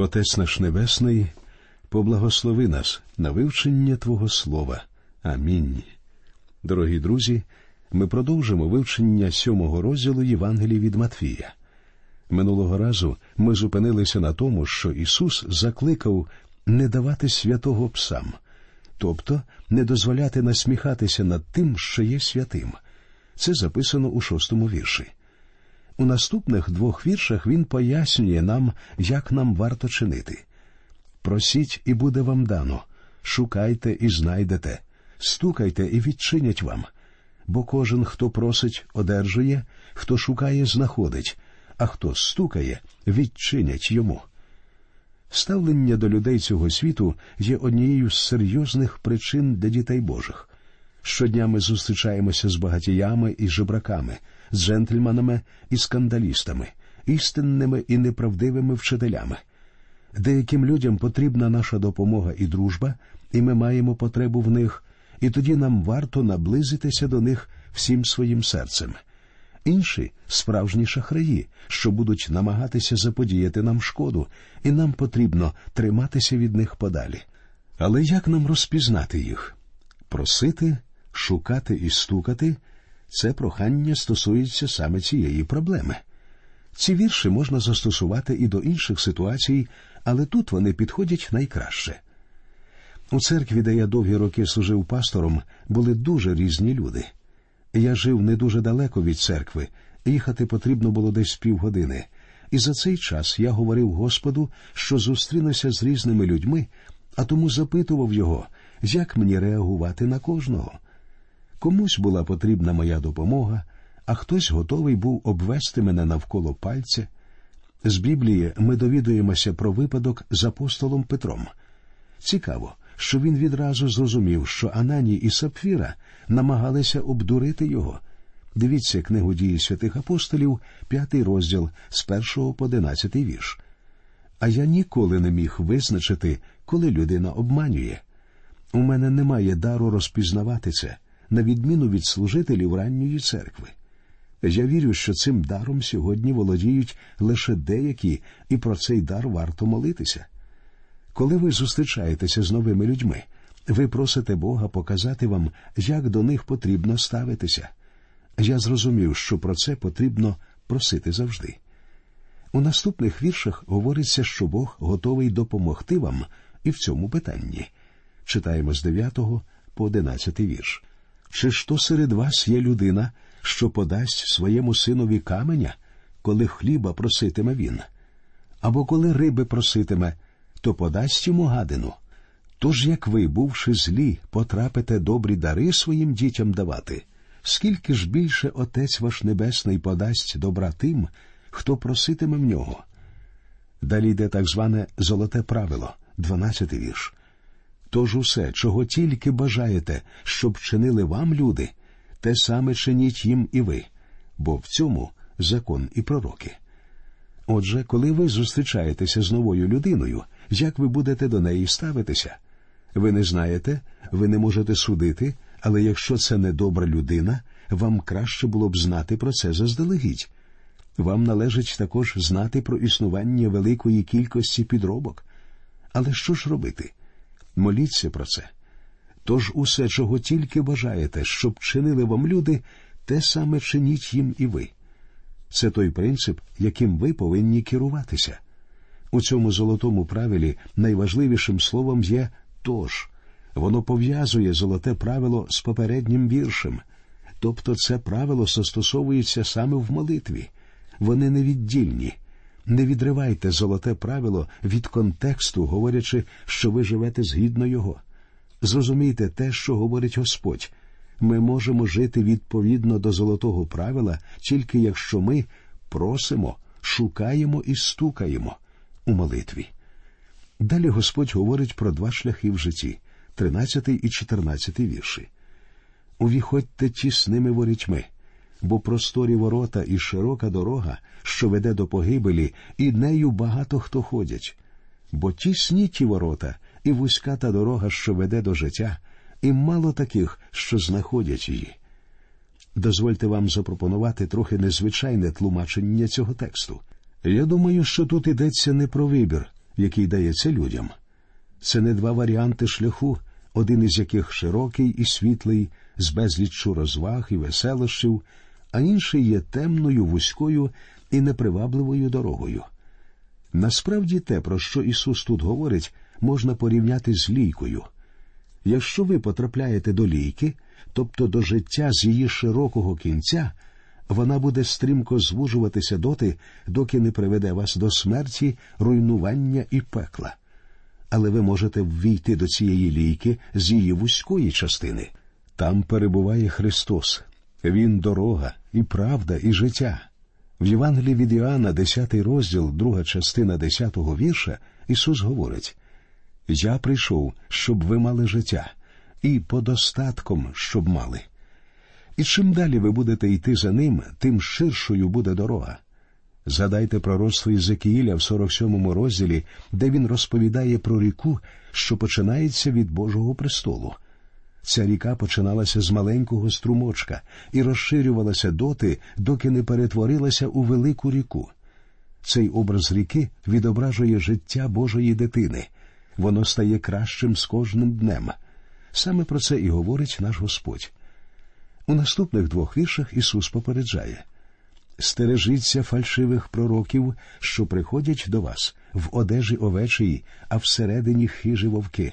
Отець наш Небесний, поблагослови нас на вивчення Твого Слова. Амінь. Дорогі друзі, ми продовжимо вивчення сьомого розділу Євангелії від Матвія. Минулого разу ми зупинилися на тому, що Ісус закликав не давати святого псам, тобто не дозволяти насміхатися над тим, що є святим. Це записано у шостому вірші. У наступних двох віршах він пояснює нам, як нам варто чинити. Просіть, і буде вам дано, шукайте і знайдете, стукайте і відчинять вам. Бо кожен, хто просить, одержує, хто шукає, знаходить, а хто стукає, відчинять йому. Ставлення до людей цього світу є однією з серйозних причин для дітей Божих. Щодня ми зустрічаємося з багатіями і жебраками, джентльменами і скандалістами, істинними і неправдивими вчителями. Деяким людям потрібна наша допомога і дружба, і ми маємо потребу в них, і тоді нам варто наблизитися до них всім своїм серцем. Інші справжні шахраї, що будуть намагатися заподіяти нам шкоду, і нам потрібно триматися від них подалі. Але як нам розпізнати їх? Просити, шукати і стукати це прохання стосується саме цієї проблеми. Ці вірші можна застосувати і до інших ситуацій, але тут вони підходять найкраще. У церкві, де я довгі роки служив пастором, були дуже різні люди. Я жив не дуже далеко від церкви, їхати потрібно було десь півгодини, і за цей час я говорив Господу, що зустрінуся з різними людьми, а тому запитував його, як мені реагувати на кожного. Комусь була потрібна моя допомога, а хтось готовий був обвести мене навколо пальця. З Біблії ми довідуємося про випадок з апостолом Петром. Цікаво, що він відразу зрозумів, що Анані і Сапфіра намагалися обдурити його. Дивіться книгу дії святих апостолів, п'ятий розділ з першого по одинадцятий вірш. А я ніколи не міг визначити, коли людина обманює. У мене немає дару розпізнавати це, на відміну від служителів ранньої церкви. Я вірю, що цим даром сьогодні володіють лише деякі, і про цей дар варто молитися. Коли ви зустрічаєтеся з новими людьми, ви просите Бога показати вам, як до них потрібно ставитися. Я зрозумів, що про це потрібно просити завжди. У наступних віршах говориться, що Бог готовий допомогти вам і в цьому питанні. Читаємо з 9 по 11 вірш. Чи ж то серед вас є людина, що подасть своєму синові каменя, коли хліба проситиме він? Або коли риби проситиме, то подасть йому гадину. Тож як ви, бувши злі, потрапите добрі дари своїм дітям давати, скільки ж більше Отець ваш Небесний подасть добра тим, хто проситиме в нього? Далі йде так зване золоте правило, дванадцятий вірш. Тож усе, чого тільки бажаєте, щоб чинили вам люди, те саме чиніть їм і ви, бо в цьому закон і пророки. Отже, коли ви зустрічаєтеся з новою людиною, як ви будете до неї ставитися? Ви не знаєте, ви не можете судити, але якщо це не добра людина, вам краще було б знати про це заздалегідь. Вам належить також знати про існування великої кількості підробок. Але що ж робити? Моліться про це. Тож усе, чого тільки бажаєте, щоб чинили вам люди, те саме чиніть їм і ви. Це той принцип, яким ви повинні керуватися. У цьому золотому правилі найважливішим словом є тож. Воно пов'язує золоте правило з попереднім віршем. Тобто це правило застосовується саме в молитві. Вони невіддільні. Не відривайте золоте правило від контексту, говорячи, що ви живете згідно його. Зрозумійте те, що говорить Господь. Ми можемо жити відповідно до золотого правила, тільки якщо ми просимо, шукаємо і стукаємо у молитві. Далі Господь говорить про два шляхи в житті 13 і 14 вірші. Увіходьте тісними ворітьми, бо просторі ворота і широка дорога, що веде до погибелі, і нею багато хто ходять. Бо тісні ті ворота, і вузька та дорога, що веде до життя, і мало таких, що знаходять її. Дозвольте вам запропонувати трохи незвичайне тлумачення цього тексту. Я думаю, що тут йдеться не про вибір, який дається людям. Це не два варіанти шляху, один із яких широкий і світлий, з безліччю розваг і веселощів, а інший є темною, вузькою і непривабливою дорогою. Насправді те, про що Ісус тут говорить, можна порівняти з лійкою. Якщо ви потрапляєте до лійки, тобто до життя з її широкого кінця, вона буде стрімко звужуватися доти, доки не приведе вас до смерті, руйнування і пекла. Але ви можете ввійти до цієї лійки з її вузької частини. Там перебуває Христос. Він дорога, і правда, і життя. В Євангелії від Іоанна, 10 розділ, друга частина 10 вірша, Ісус говорить Я прийшов, щоб ви мали життя, і подостатком, щоб мали. І чим далі ви будете йти за ним, тим ширшою буде дорога. Згадайте пророцтво Ізекіїля в 47 розділі, де він розповідає про ріку, що починається від Божого престолу. Ця ріка починалася з маленького струмочка і розширювалася доти, доки не перетворилася у велику ріку. Цей образ ріки відображує життя Божої дитини. Воно стає кращим з кожним днем. Саме про це і говорить наш Господь. У наступних двох віршах Ісус попереджає стережіться фальшивих пророків, що приходять до вас в одежі овечій, а всередині хижі вовки.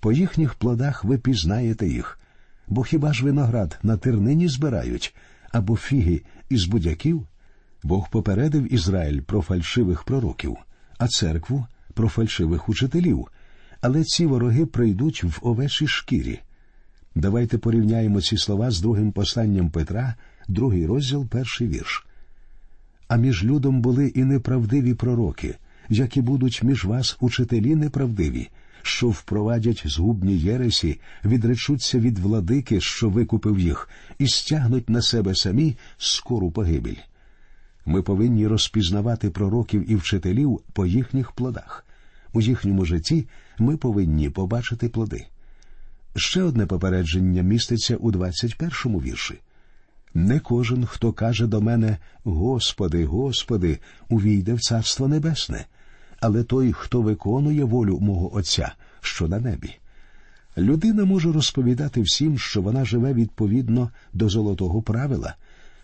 По їхніх плодах ви пізнаєте їх, бо хіба ж виноград на тернині збирають або фіги із будяків? Бог попередив Ізраїль про фальшивих пророків, а церкву про фальшивих учителів. Але ці вороги прийдуть в овечій шкірі. Давайте порівняємо ці слова з другим посланням Петра, другий розділ, перший вірш. А між людом були і неправдиві пророки, які будуть між вас учителі неправдиві, що впровадять згубні єресі, відречуться від владики, що викупив їх, і стягнуть на себе самі скору погибель. Ми повинні розпізнавати пророків і вчителів по їхніх плодах. У їхньому житті ми повинні побачити плоди. Ще одне попередження міститься у 21-му вірші. Не кожен, хто каже до мене Господи, Господи, увійде в Царство Небесне, але той, хто виконує волю мого Отця, що на небі. Людина може розповідати всім, що вона живе відповідно до золотого правила,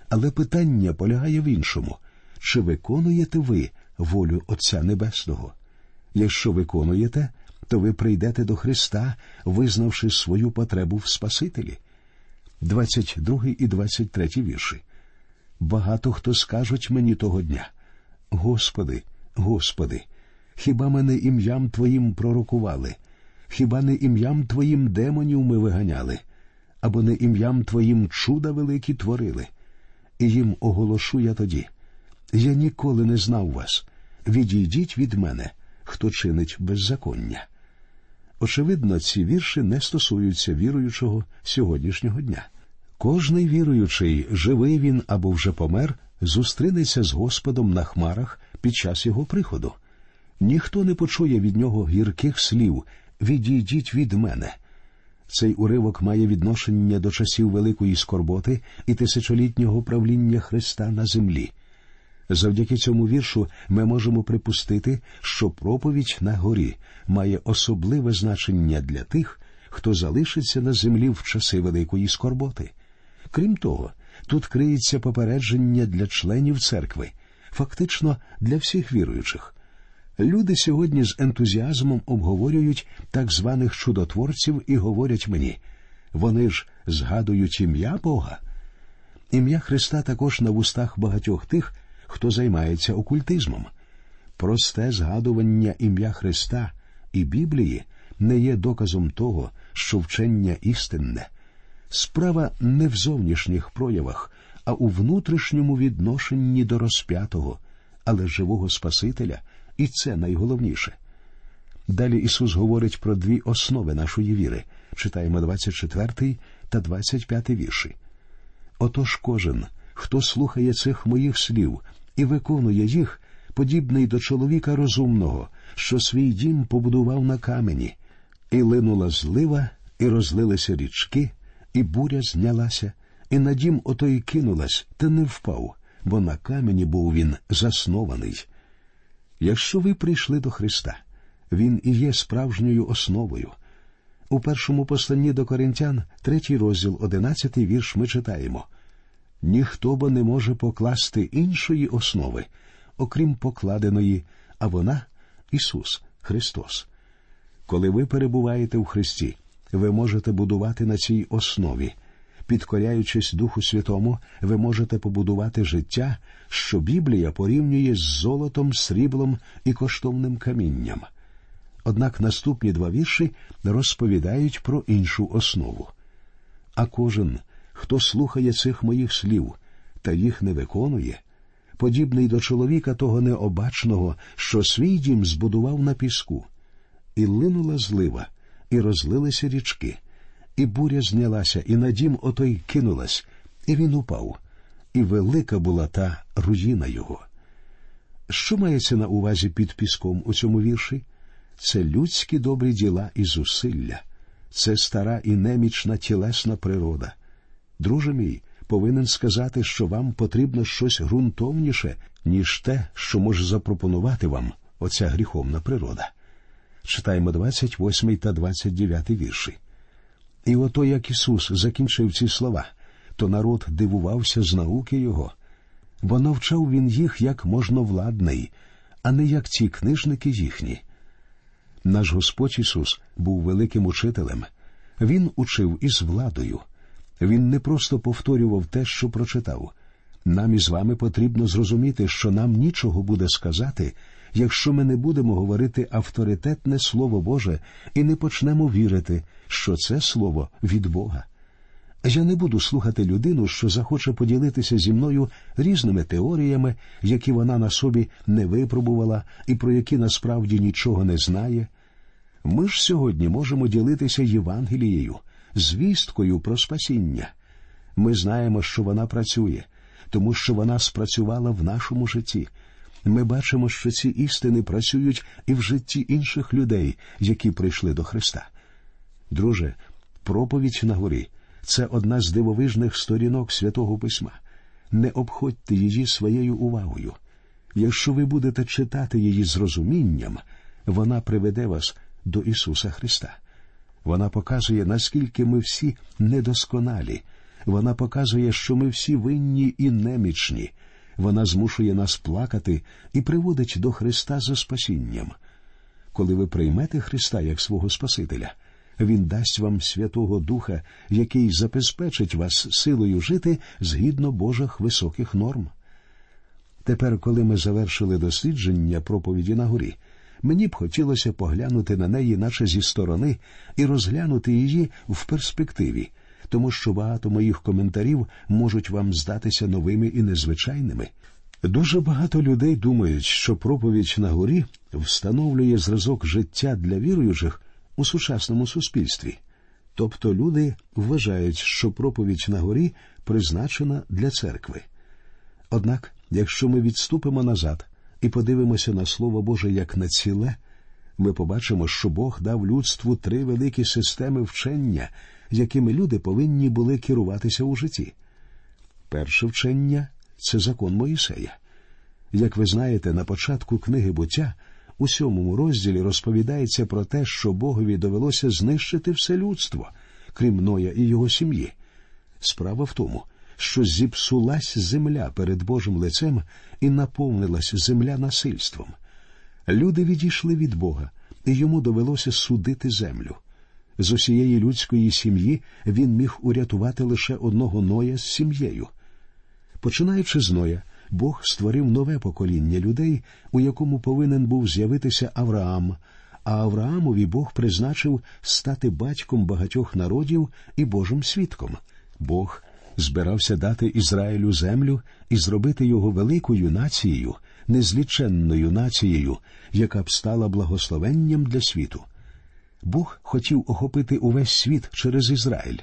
але питання полягає в іншому чи виконуєте ви волю Отця Небесного? Якщо виконуєте, то ви прийдете до Христа, визнавши свою потребу в Спасителі. 22 і 23 вірші. Багато хто скажуть мені того дня. Господи, Господи, хіба мене ім'ям Твоїм пророкували, хіба не ім'ям Твоїм демонів ми виганяли, або не ім'ям Твоїм чуда великі творили? І їм оголошу я тоді. Я ніколи не знав вас. Відійдіть від мене, хто чинить беззаконня. Очевидно, ці вірші не стосуються віруючого сьогоднішнього дня. Кожний віруючий, живий він або вже помер, зустрінеться з Господом на хмарах під час його приходу. Ніхто не почує від нього гірких слів Відійдіть від мене. Цей уривок має відношення до часів великої скорботи і тисячолітнього правління Христа на землі. Завдяки цьому віршу ми можемо припустити, що проповідь на горі має особливе значення для тих, хто залишиться на землі в часи великої скорботи. Крім того, тут криється попередження для членів церкви, фактично для всіх віруючих. Люди сьогодні з ентузіазмом обговорюють так званих чудотворців і говорять мені вони ж згадують ім'я Бога. Ім'я Христа також на вустах багатьох тих, хто займається окультизмом. Просте згадування ім'я Христа і Біблії не є доказом того, що вчення істинне. Справа не в зовнішніх проявах, а у внутрішньому відношенні до розп'ятого, але живого Спасителя, і це найголовніше. Далі Ісус говорить про дві основи нашої віри. Читаємо 24 та 25 вірші. Отож кожен, хто слухає цих моїх слів і виконує їх, подібний до чоловіка розумного, що свій дім побудував на камені, і линула злива, і розлилися річки, і буря знялася, і на дім отой кинулась, та не впав, бо на камені був він заснований. Якщо ви прийшли до Христа, Він і є справжньою основою. У першому посланні до коринтян, третій розділ, одинадцятий вірш, ми читаємо ніхто бо не може покласти іншої основи, окрім покладеної, а вона Ісус Христос. Коли ви перебуваєте в Христі, ви можете будувати на цій основі. Підкоряючись Духу Святому, ви можете побудувати життя, що Біблія порівнює з золотом, сріблом і коштовним камінням. Однак наступні два вірші розповідають про іншу основу. А кожен, хто слухає цих моїх слів та їх не виконує, подібний до чоловіка того необачного, що свій дім збудував на піску, і линула злива, і розлилися річки, і буря знялася, і на дім отой кинулась, і він упав, і велика була та руїна його. Що мається на увазі під піском у цьому вірші? Це людські добрі діла і зусилля, це стара і немічна тілесна природа. Друже мій, повинен сказати, що вам потрібно щось ґрунтовніше, ніж те, що може запропонувати вам оця гріховна природа. Читаємо 28 та 29 вірші. І ото як Ісус закінчив ці слова, то народ дивувався з науки Його, бо навчав він їх як можновладний, а не як ці книжники їхні. Наш Господь Ісус був великим учителем. Він учив із владою. Він не просто повторював те, що прочитав. Нам із вами потрібно зрозуміти, що нам нічого буде сказати, якщо ми не будемо говорити авторитетне Слово Боже і не почнемо вірити, що це слово від Бога. Я не буду слухати людину, що захоче поділитися зі мною різними теоріями, які вона на собі не випробувала і про які насправді нічого не знає. Ми ж сьогодні можемо ділитися Євангелією, звісткою про спасіння. Ми знаємо, що вона працює, тому що вона спрацювала в нашому житті. Ми бачимо, що ці істини працюють і в житті інших людей, які прийшли до Христа. Друже, проповідь на горі це одна з дивовижних сторінок святого письма. Не обходьте її своєю увагою. Якщо ви будете читати її з розумінням, вона приведе вас до Ісуса Христа. Вона показує, наскільки ми всі недосконалі. Вона показує, що ми всі винні і немічні. Вона змушує нас плакати і приводить до Христа за спасінням. Коли ви приймете Христа як свого Спасителя, Він дасть вам Святого Духа, який забезпечить вас силою жити згідно Божих високих норм. Тепер, коли ми завершили дослідження проповіді на горі, мені б хотілося поглянути на неї, наче зі сторони, і розглянути її в перспективі, тому що багато моїх коментарів можуть вам здатися новими і незвичайними. Дуже багато людей думають, що проповідь на горі встановлює зразок життя для віруючих у сучасному суспільстві. Тобто люди вважають, що проповідь на горі призначена для церкви. Однак, якщо ми відступимо назад і подивимося на Слово Боже як на ціле, ми побачимо, що Бог дав людству три великі системи вчення, якими люди повинні були керуватися у житті. Перше вчення це закон Моїсея. Як ви знаєте, на початку книги буття у сьомому розділі розповідається про те, що Богові довелося знищити все людство, крім Ноя і його сім'ї. Справа в тому, що зіпсулась земля перед Божим лицем і наповнилась земля насильством. Люди відійшли від Бога, і йому довелося судити землю. З усієї людської сім'ї він міг урятувати лише одного Ноя з сім'єю. Починаючи з Ноя, Бог створив нове покоління людей, у якому повинен був з'явитися Авраам, а Авраамові Бог призначив стати батьком багатьох народів і Божим свідком. Бог збирався дати Ізраїлю землю і зробити його великою нацією, незліченною нацією, яка б стала благословенням для світу. Бог хотів охопити увесь світ через Ізраїль.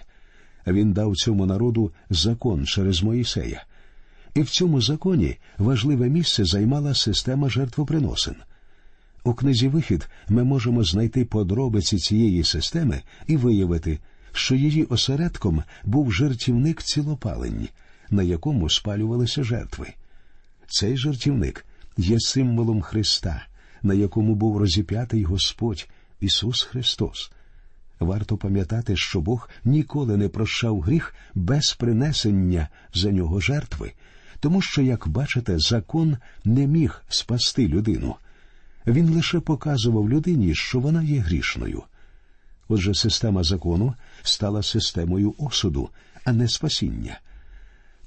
Він дав цьому народу закон через Моїсея. І в цьому законі важливе місце займала система жертвоприносин. У книзі Вихід ми можемо знайти подробиці цієї системи і виявити, що її осередком був жертівник цілопалень, на якому спалювалися жертви. Цей жертівник є символом Христа, на якому був розіп'ятий Господь Ісус Христос. Варто пам'ятати, що Бог ніколи не прощав гріх без принесення за нього жертви, тому що, як бачите, закон не міг спасти людину. Він лише показував людині, що вона є грішною. Отже, система закону стала системою осуду, а не спасіння.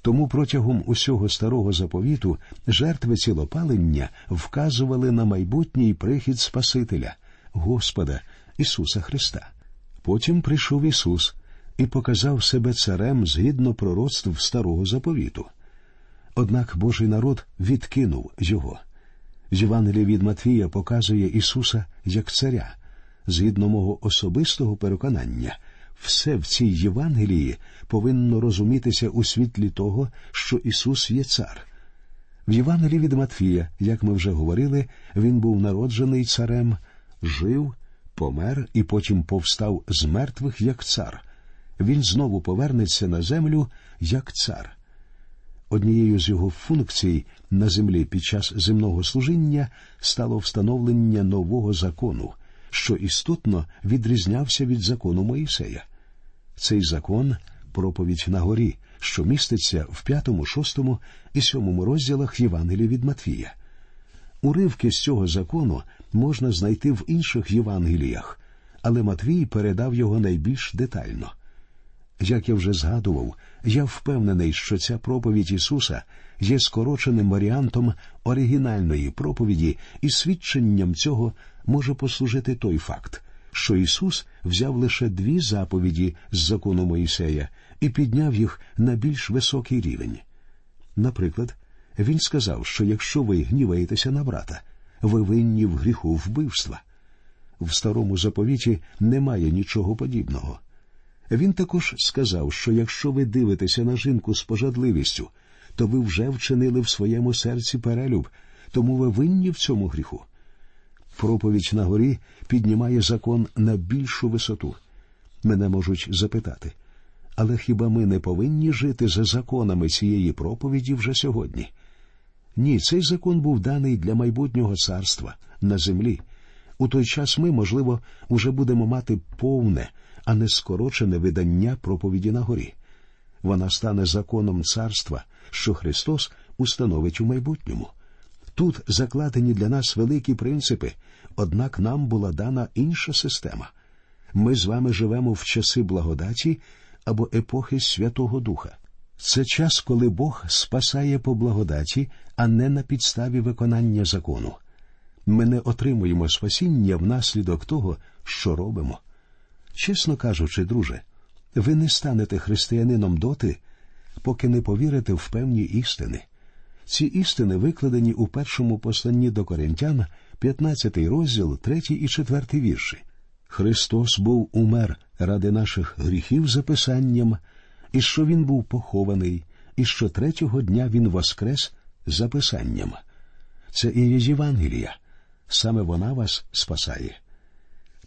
Тому протягом усього старого заповіту жертви цілопалення вказували на майбутній прихід Спасителя, Господа Ісуса Христа. Потім прийшов Ісус і показав себе царем згідно пророцтв старого заповіту. Однак Божий народ відкинув його. Євангеліє від Матвія показує Ісуса як царя. Згідно мого особистого переконання, все в цій Євангелії повинно розумітися у світлі того, що Ісус є цар. В Євангелії від Матвія, як ми вже говорили, він був народжений царем, жив, помер і потім повстав з мертвих як цар. Він знову повернеться на землю як цар. Однією з його функцій на землі під час земного служіння стало встановлення нового закону, що істотно відрізнявся від закону Моїсея. Цей закон проповідь на горі, що міститься в п'ятому, шостому і сьомому розділах Євангелія від Матвія. Уривки з цього закону можна знайти в інших Євангеліях, але Матвій передав його найбільш детально. Як я вже згадував, я впевнений, що ця проповідь Ісуса є скороченим варіантом оригінальної проповіді, і свідченням цього може послужити той факт, що Ісус взяв лише дві заповіді з закону Моїсея і підняв їх на більш високий рівень. Наприклад, він сказав, що якщо ви гніваєтеся на брата, ви винні в гріху вбивства. В старому заповіті немає нічого подібного. Він також сказав, що якщо ви дивитеся на жінку з пожадливістю, то ви вже вчинили в своєму серці перелюб, тому ви винні в цьому гріху. Проповідь на горі піднімає закон на більшу висоту. Мене можуть запитати, але хіба ми не повинні жити за законами цієї проповіді вже сьогодні? Ні, цей закон був даний для майбутнього царства на землі. У той час ми, можливо, уже будемо мати повне, а не скорочене видання проповіді на горі. Вона стане законом царства, що Христос установить у майбутньому. Тут закладені для нас великі принципи, однак нам була дана інша система. Ми з вами живемо в часи благодаті або епохи Святого Духа. Це час, коли Бог спасає по благодаті, а не на підставі виконання закону. Ми не отримуємо спасіння внаслідок того, що робимо. Чесно кажучи, друже, ви не станете християнином доти, поки не повірите в певні істини. Ці істини викладені у першому посланні до Коринтян, 15 розділ, 3 і 4 вірші. Христос був умер ради наших гріхів за писанням, і що Він був похований, і що третього дня Він воскрес за писанням. Це і є Євангелія. Саме вона вас спасає.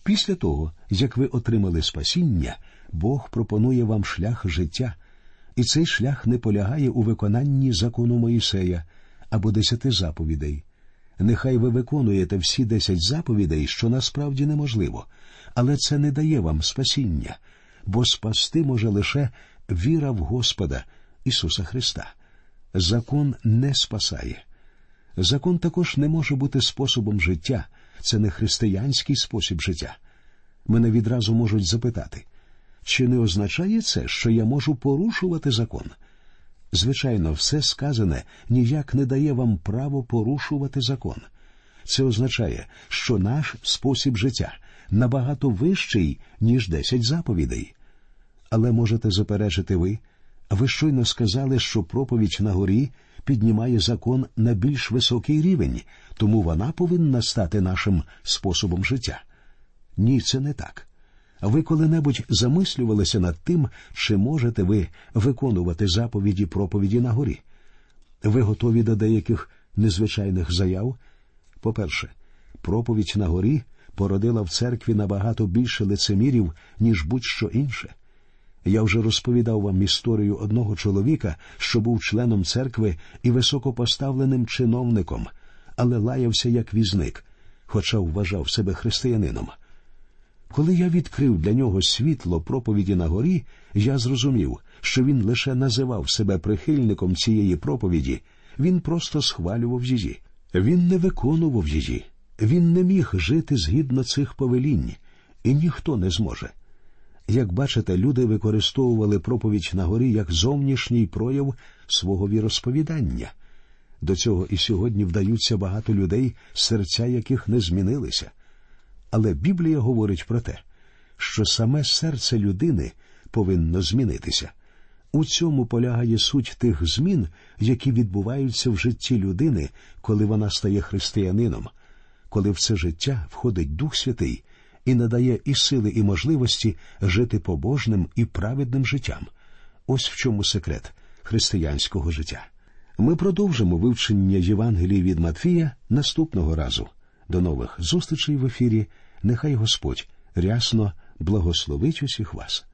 Після того, як ви отримали спасіння, Бог пропонує вам шлях життя, і цей шлях не полягає у виконанні закону Моїсея або десяти заповідей. Нехай ви виконуєте всі десять заповідей, що насправді неможливо, але це не дає вам спасіння, бо спасти може лише віра в Господа Ісуса Христа. Закон не спасає. Закон також не може бути способом життя, це не християнський спосіб життя. Мене відразу можуть запитати, чи не означає це, що я можу порушувати закон? Звичайно, все сказане ніяк не дає вам право порушувати закон. Це означає, що наш спосіб життя набагато вищий, ніж десять заповідей. Але можете заперечити ви, ви щойно сказали, що проповідь на горі піднімає закон на більш високий рівень, тому вона повинна стати нашим способом життя. Ні, це не так. Ви коли-небудь замислювалися над тим, чи можете ви виконувати заповіді проповіді на горі? Ви готові до деяких незвичайних заяв? По-перше, проповідь на горі породила в церкві набагато більше лицемірів, ніж будь-що інше. Я вже розповідав вам історію одного чоловіка, що був членом церкви і високопоставленим чиновником, але лаявся як візник. хоча вважав себе християнином. Коли я відкрив для нього світло проповіді на горі, я зрозумів, що він лише називав себе прихильником цієї проповіді, він просто схвалював її. Він не виконував її, він не міг жити згідно цих повелінь, і ніхто не зможе. Як бачите, люди використовували проповідь на горі як зовнішній прояв свого віросповідання. До цього і сьогодні вдаються багато людей, серця яких не змінилися. Але Біблія говорить про те, що саме серце людини повинно змінитися. У цьому полягає суть тих змін, які відбуваються в житті людини, коли вона стає християнином, коли в це життя входить Дух Святий і надає і сили, і можливості жити побожним і праведним життям. Ось в чому секрет християнського життя. Ми продовжимо вивчення Євангелії від Матфія наступного разу. До нових зустрічей в ефірі. Нехай Господь рясно благословить усіх вас.